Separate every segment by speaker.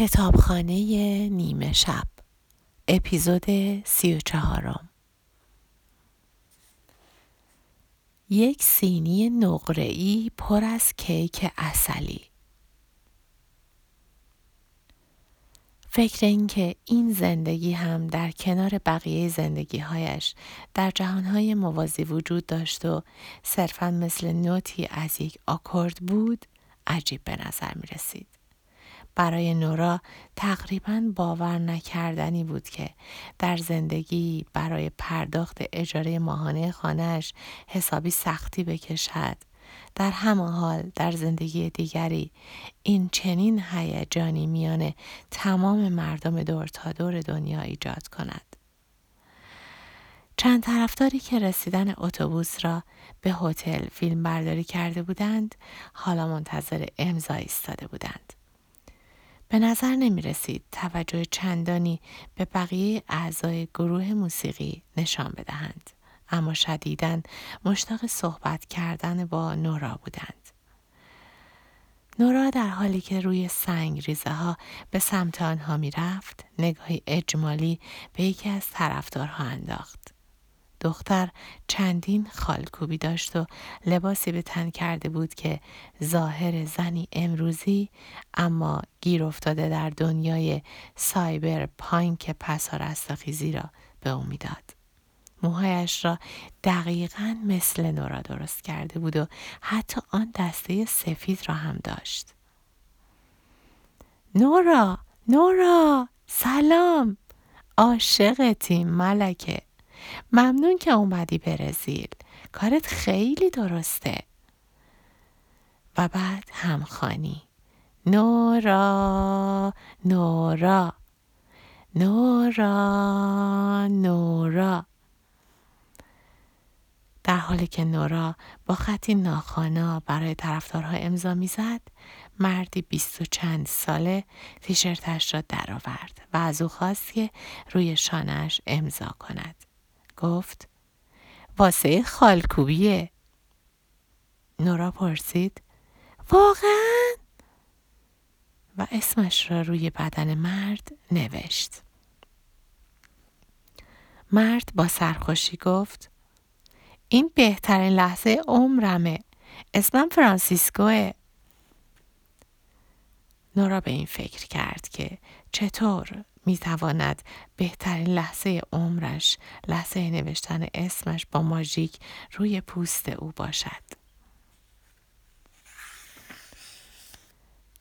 Speaker 1: کتابخانه نیمه شب اپیزود سی و چهارم یک سینی نقره‌ای پر از کیک اصلی فکر اینکه این زندگی هم در کنار بقیه زندگی هایش در جهانهای موازی وجود داشت و صرفا مثل نوتی از یک آکورد بود عجیب به نظر می رسید. برای نورا تقریبا باور نکردنی بود که در زندگی برای پرداخت اجاره ماهانه خانهش حسابی سختی بکشد. در همان حال در زندگی دیگری این چنین هیجانی میان تمام مردم دور تا دور دنیا ایجاد کند. چند طرفداری که رسیدن اتوبوس را به هتل فیلم برداری کرده بودند حالا منتظر امضا ایستاده بودند. به نظر نمی رسید توجه چندانی به بقیه اعضای گروه موسیقی نشان بدهند. اما شدیدن مشتاق صحبت کردن با نورا بودند. نورا در حالی که روی سنگ ریزه ها به سمت آنها می رفت نگاهی اجمالی به یکی از طرفدارها انداخت. دختر چندین خالکوبی داشت و لباسی به تن کرده بود که ظاهر زنی امروزی اما گیر افتاده در دنیای سایبر پانک پسا رستاخیزی را به او می‌داد. موهایش را دقیقا مثل نورا درست کرده بود و حتی آن دسته سفید را هم داشت. نورا نورا سلام عاشقتیم ملکه ممنون که اومدی برزیل. کارت خیلی درسته. و بعد همخانی نورا نورا. نورا نورا. در حالی که نورا با خطی ناخانا برای طرفدارها امضا می‌زد مردی بیست و چند ساله تیشرتش را درآورد و از او خواست که روی شانهش امضا کند. گفت واسه خالکوبیه. نورا پرسید واقعا؟ و اسمش را روی بدن مرد نوشت. مرد با سرخوشی گفت این بهترین لحظه عمرمه. اسمم فرانسیسکوه. نورا به این فکر کرد که چطور می تواند بهترین لحظه عمرش لحظه نوشتن اسمش با ماژیک روی پوست او باشد.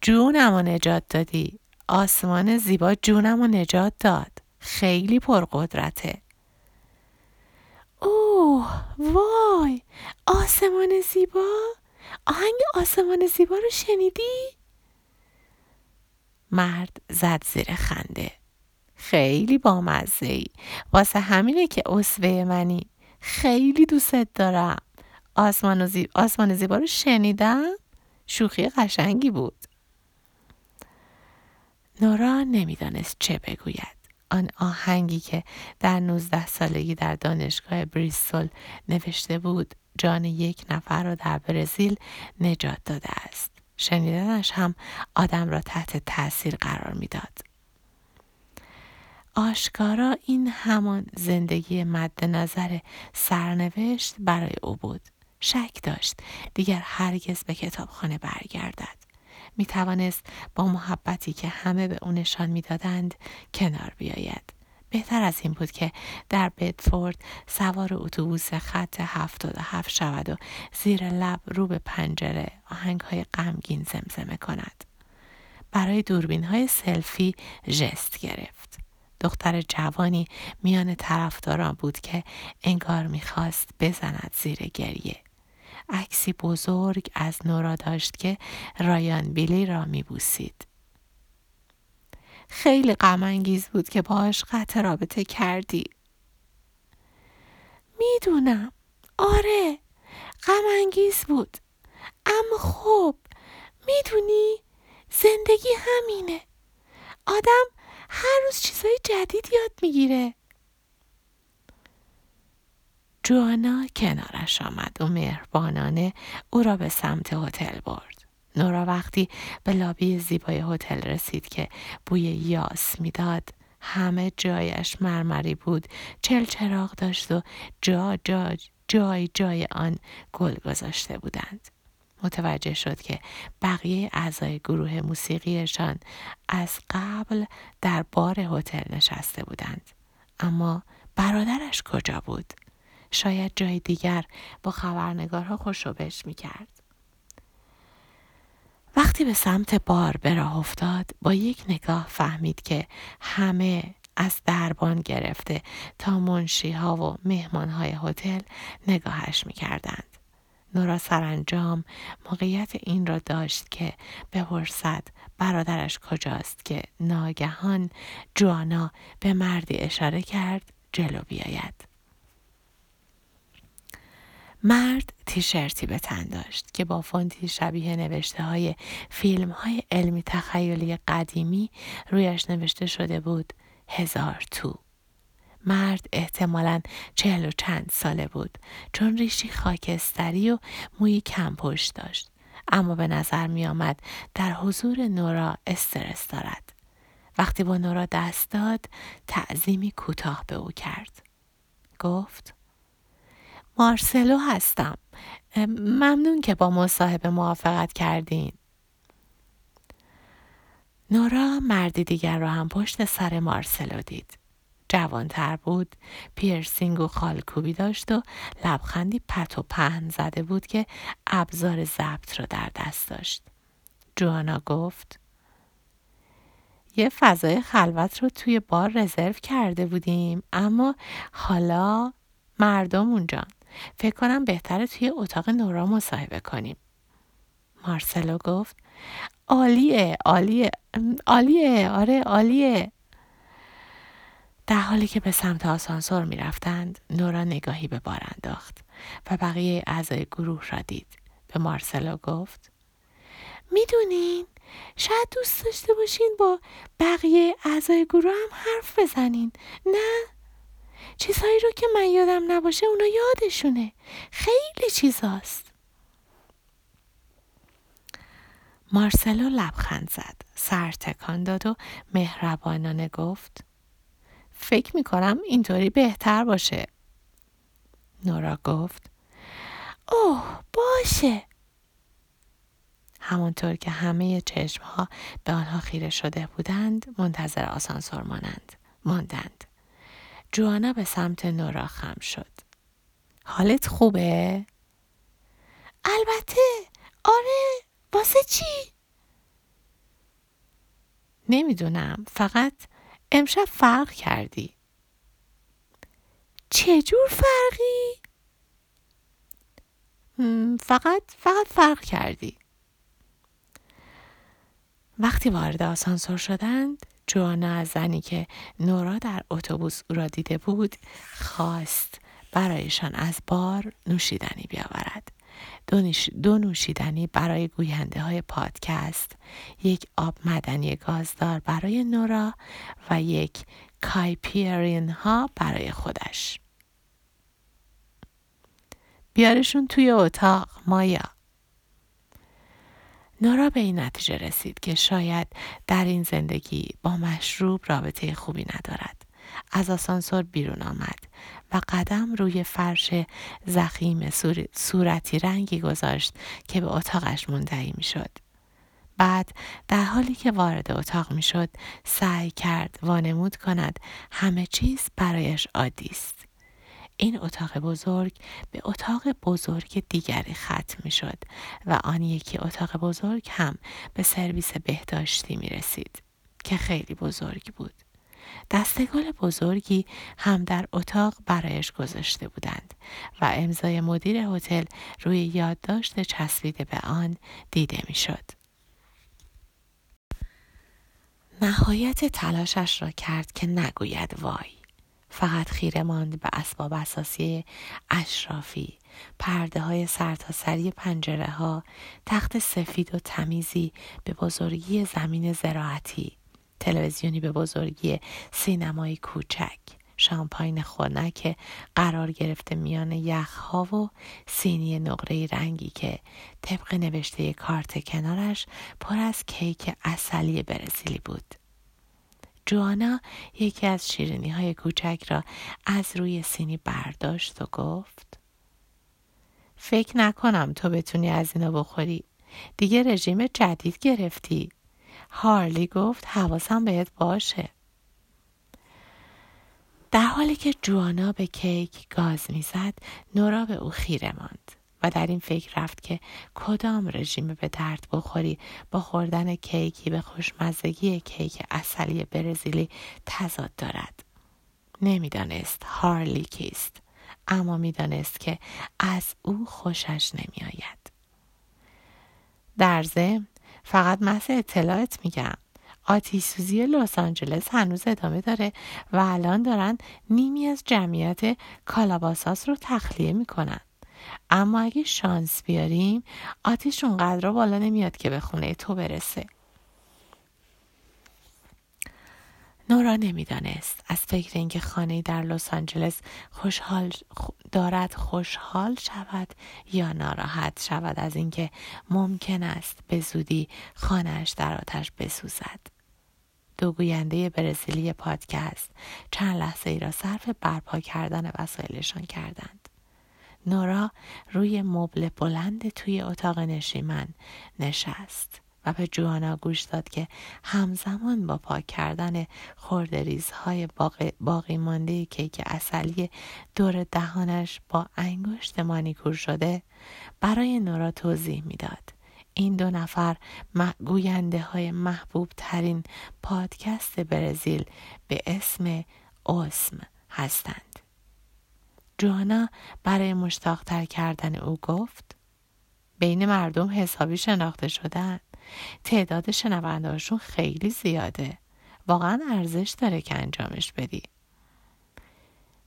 Speaker 1: جونم و نجات دادی. آسمان زیبا جونم و نجات داد. خیلی پرقدرته. اوه وای آسمان زیبا آهنگ آسمان زیبا رو شنیدی؟ مرد زد زیر خنده خیلی بامزه ای واسه همینه که اصوه منی. خیلی دوستت دارم. آسمان, زیب... آسمان زیبا رو شنیدم؟ شوخی قشنگی بود. نورا نمی‌دانست چه بگوید. آن آهنگی که در 19 سالگی در دانشگاه بریستول نوشته بود جان یک نفر را در برزیل نجات داده است. شنیدنش هم آدم را تحت تاثیر قرار می‌داد. آشکارا این همان زندگی مد نظر سرنوشت برای او بود. شک داشت دیگر هرگز به کتابخانه برگردد. می توانست با محبتی که همه به او نشان می‌دادند کنار بیاید. بهتر از این بود که در بدفورد سوار اتوبوس خط هفتاد و هفت شود و زیر لب رو به پنجره آهنگ های غمگین زمزمه کند. برای دوربین های سلفی ژست گرفت. دختر جوانی میان طرفداران بود که انگار می‌خواست بزند زیر گریه. عکسی بزرگ از نورا داشت که رایان بیلی را میبوسید. خیلی غم بود که باش قطع رابطه کردی. می‌دونم. آره. غم بود. اما خب می‌دونی زندگی همینه. آدم هر روز چیزای جدید یاد می‌گیره. جوانا کنارش آمد. و مهربانانه او را به سمت هتل برد. نورا وقتی به لابی زیبای هتل رسید که بوی یاس می‌داد همه جایش مرمری بود. چل چراغ داشت و جا جا جای جای آن گل گذاشته بودند. متوجه شد که بقیه اعضای گروه موسیقیشان از قبل در بار هتل نشسته بودند اما برادرش کجا بود شاید جای دیگر با خبرنگارها خوشوبش می کرد. وقتی به سمت بار به راه افتاد با یک نگاه فهمید که همه از دربان گرفته تا منشی ها و مهمان های هتل نگاهش می کردند. نورا سرانجام موقعیت این را داشت که بپرسد برادرش کجاست که ناگهان جوانا به مردی اشاره کرد جلو بیاید. مرد تیشرتی به تن داشت که با فونتی شبیه نوشته های فیلم های علمی تخیلی قدیمی رویش نوشته شده بود هزار تو. مرد احتمالا چهل و چند ساله بود چون ریشی خاکستری و موی کم پشت داشت اما به نظر می آمد در حضور نورا استرس دارد. وقتی با نورا دست داد تعظیمی کوتاه به او کرد. گفت مارسلو هستم. ممنون که با مصاحبه موافقت کردین. نورا مردی دیگر را هم پشت سر مارسلو دید. جوانتر بود، پیرسینگ و خالکوبی داشت و لبخندی پت و پهن زده بود که ابزار ضبط را در دست داشت. جوانا گفت یه فضای خلوت رو توی بار رزرو کرده بودیم اما حالا مردم اونجا فکر کنم بهتره توی اتاق نورا مصاحبه کنیم. مارسلو گفت عالیه عالیه عالیه آره عالیه در حالی که به سمت آسانسور می رفتند نورا نگاهی به بار انداخت و بقیه اعضای گروه را دید. به مارسلو گفت می‌دونین شاید دوست داشته باشین با بقیه اعضای گروه هم حرف بزنین نه؟ چیزهایی رو که من یادم نباشه اونا یادشونه. خیلی چیزاست. مارسلو لبخند زد سر تکان داد و مهربانانه گفت فکر می‌کنم اینطوری بهتر باشه. نورا گفت اوه باشه. همانطور که همه چشمها به آنها خیره شده بودند منتظر آسانسور مانند ماندند. جوانا به سمت نورا خم شد. حالت خوبه؟ البته. آره. واسه چی؟ نمی‌دونم. فقط امشب فرق کردی. چجور فرقی؟ فقط فقط فرق کردی. وقتی وارد آسانسور شدند جوانا از زنی که نورا در اتوبوس او را دیده بود خواست برایشان از بار نوشیدنی بیاورد. دو نوشیدنی برای گوینده های پادکست یک آب مدنی گازدار برای نورا و یک کایپیرین ها برای خودش. بیارشون توی اتاق مایا. نورا به این نتیجه رسید که شاید در این زندگی با مشروب رابطه خوبی ندارد. از آسانسور بیرون آمد. و قدم روی فرش زخیم صورتی رنگی گذاشت که به اتاقش منتهی می شد. بعد در حالی که وارد اتاق می شد سعی کرد وانمود کند همه چیز برایش عادی است. این اتاق بزرگ به اتاق بزرگ دیگری ختم می شد و آن یکی اتاق بزرگ هم به سرویس بهداشتی می رسید که خیلی بزرگ بود. دستگال بزرگی هم در اتاق برایش گذاشته بودند و امضای مدیر هتل روی یادداشت چسبیده به آن دیده می‌شد. نهایت تلاشش را کرد که نگوید وای. فقط خیره ماند به اسباب اساسی اشرافی پرده های سرتاسری پنجره ها تخت سفید و تمیزی به بزرگی زمین زراعتی تلویزیونی به بزرگی سینمای کوچک شامپاین خنک قرار گرفته میان یخها و سینی نقره رنگی که طبق نوشته کارت کنارش پر از کیک اصلی برزیلی بود. جوانا یکی از شیرینی های کوچک را از روی سینی برداشت و گفت فکر نکنم تو بتونی از اینا بخوری. دیگه رژیم جدید گرفتی. هارلی گفت حواسم بهت باشه. در حالی که جوانا به کیک گاز می‌زد نورا به او خیره ماند و در این فکر رفت که کدام رژیم به درد بخوری با خوردن کیکی به خوشمزگی کیک اصلی برزیلی تضاد دارد نمی‌دانست هارلی کیست اما می‌دانست که از او خوشش نمیآید در ضمن فقط محض اطلاعت میگم. آتیش سوزی لس آنجلس هنوز ادامه داره و الان دارن نیمی از جمعیت کالاباساس رو تخلیه می‌کنن. اما اگه شانس بیاریم آتیش اونقدر بالا نمیاد که به خونه تو برسه. نورا نمی‌دانست. از فکر اینکه خانه در لس آنجلس خوشحال دارد خوشحال شود یا ناراحت شود از اینکه ممکن است به زودی خانهاش در آتش بسوزد. دو گوینده برزیلی پادکست چند لحظه ای را صرف برپا کردن وسایلشان کردند. نورا روی مبل بلند توی اتاق نشیمن نشست. و به جوانا گوش داد که همزمان با پاک کردن خوردریزهای باقی, باقی مانده کیک اصلی دور دهانش با انگشت مانیکور شده برای نورا توضیح می‌داد. این دو نفر گوینده های محبوب ترین پادکست برزیل به اسم اوسم هستند. جوانا برای مشتاقتر کردن او گفت بین مردم حسابی شناخته شدن تعداد شنوندهاشون خیلی زیاده. واقعا ارزش داره که انجامش بدی.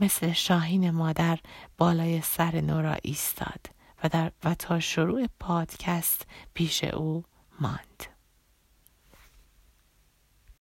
Speaker 1: مثل شاهین مادر بالای سر نورا ایستاد و, در و تا شروع پادکست پیش او ماند.